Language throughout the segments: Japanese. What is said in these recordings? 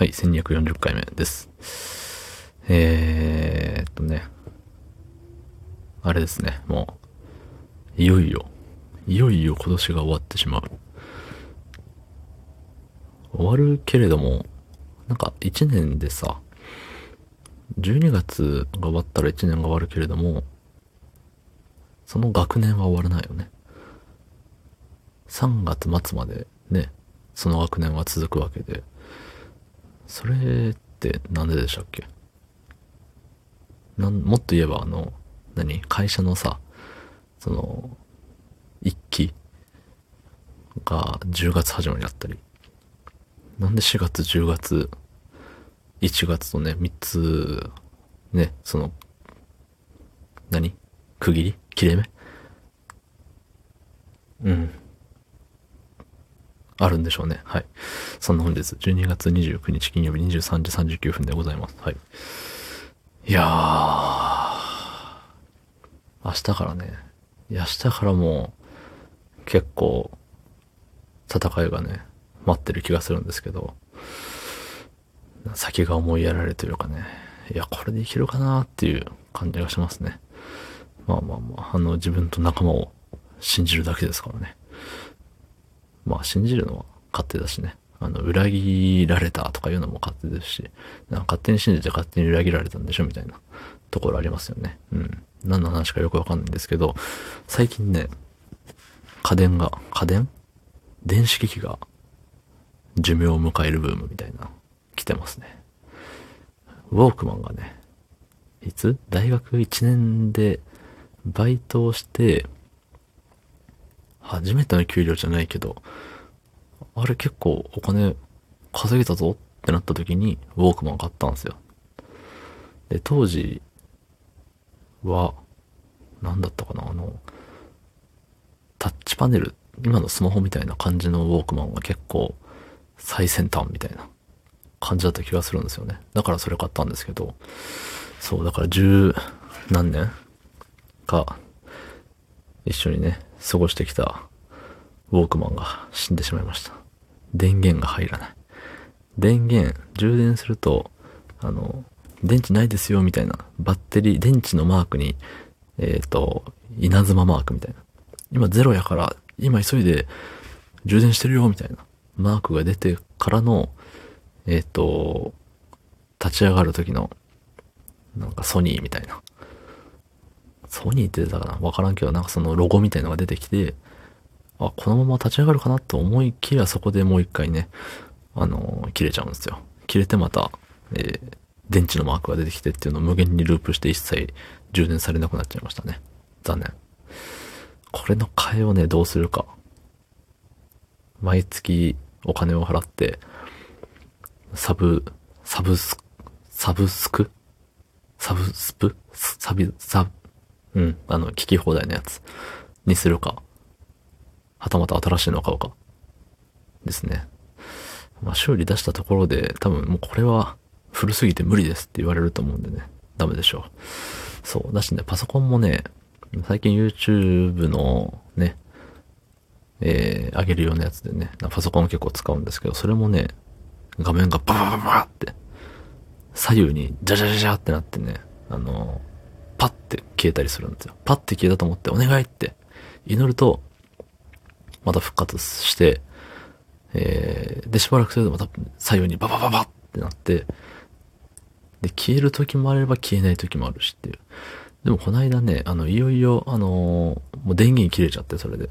はい、1240回目です。えーっとね、あれですね、もう、いよいよ、いよいよ今年が終わってしまう。終わるけれども、なんか1年でさ、12月が終わったら1年が終わるけれども、その学年は終わらないよね。3月末までね、その学年は続くわけで、それってなんででしたっけ？なんもっと言えばあの、何？会社のさ、その、一期が10月始まりだったり、なんで4月、10月、1月とね、3つ、ね、その、何？区切り？切れ目？うん。あるんでしょうね。はい。そんな本日、12月29日金曜日23時39分でございます。はい。いやー、明日からね、いや、明日からも、結構、戦いがね、待ってる気がするんですけど、先が思いやられるというかね、いや、これでいけるかなっていう感じがしますね。まあまあまあ、あの、自分と仲間を信じるだけですからね。まあ、信じるのは勝手だしね。あの、裏切られたとかいうのも勝手ですし、なんか勝手に信じて勝手に裏切られたんでしょみたいなところありますよね。うん。何の話かよくわかんないんですけど、最近ね、家電が、家電？電子機器が寿命を迎えるブームみたいな、来てますね。ウォークマンがね、いつ？大学1年でバイトをして、初めての給料じゃないけど、あれ結構お金稼げたぞってなった時にウォークマン買ったんですよ。で、当時は、何だったかなあの、タッチパネル、今のスマホみたいな感じのウォークマンが結構最先端みたいな感じだった気がするんですよね。だからそれ買ったんですけど、そう、だから十何年か一緒にね、過ごしてきたウォークマンが死んでしまいました。電源が入らない。電源、充電すると、あの、電池ないですよみたいな、バッテリー、電池のマークに、えっ、と、稲妻マークみたいな。今ゼロやから、今急いで充電してるよみたいなマークが出てからの、えっ、と、立ち上がる時の、なんかソニーみたいな。ソニーって出たかな？わからんけど、なんかそのロゴみたいのが出てきて、あ、このまま立ち上がるかなと思いきやそこでもう一回ね、あのー切れちゃうんですよ。切れてまた、えー電池のマークが出てきてっていうのを無限にループして一切充電されなくなっちゃいましたね。残念。これの替えをね、どうするか。毎月お金を払って、サブ、サブス、サブスク？サブスプ？サビ、サブ、うん、あの、聞き放題のやつにするか、はたまた新しいのを買うか、ですね。まあ、修理出したところで、多分もうこれは古すぎて無理ですって言われると思うんでね、ダメでしょう。そう。だしね、パソコンもね、最近 YouTube のね、えー、上げるようなやつでね、パソコン結構使うんですけど、それもね、画面がバババババって、左右にジャジャジャジャってなってね、あの、パッて消えたりするんですよ。パッて消えたと思って、お願いって祈ると、また復活して、えー、で、しばらくするとまた左右にババババってなって、で、消える時もあれば消えない時もあるしっていう。でもこの間ね、あの、いよいよ、あのーもう電源切れちゃって、それで。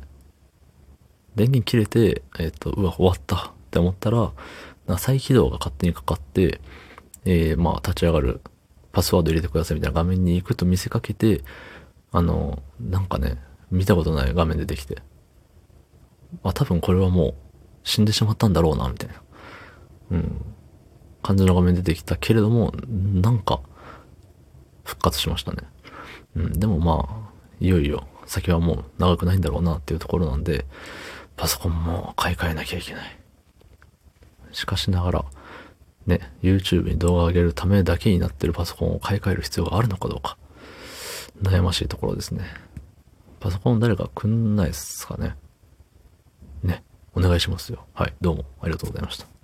電源切れて、えっ、と、うわ、終わったって思ったら、再起動が勝手にかかって、えー、まあ、立ち上がる、パスワード入れてくださいみたいな画面に行くと見せかけて、あの、なんかね、見たことない画面出てきて、あ、多分これはもう死んでしまったんだろうな、みたいな。うん。感じの画面出てきたけれども、なんか、復活しましたね。うん。でもまあ、いよいよ、先はもう長くないんだろうなっていうところなんで、パソコンも買い替えなきゃいけない。しかしながら、ね、YouTube に動画を上げるためだけになってるパソコンを買い替える必要があるのかどうか、悩ましいところですね。パソコン誰かくんないっすかね。ね、お願いしますよ。はい、どうもありがとうございました。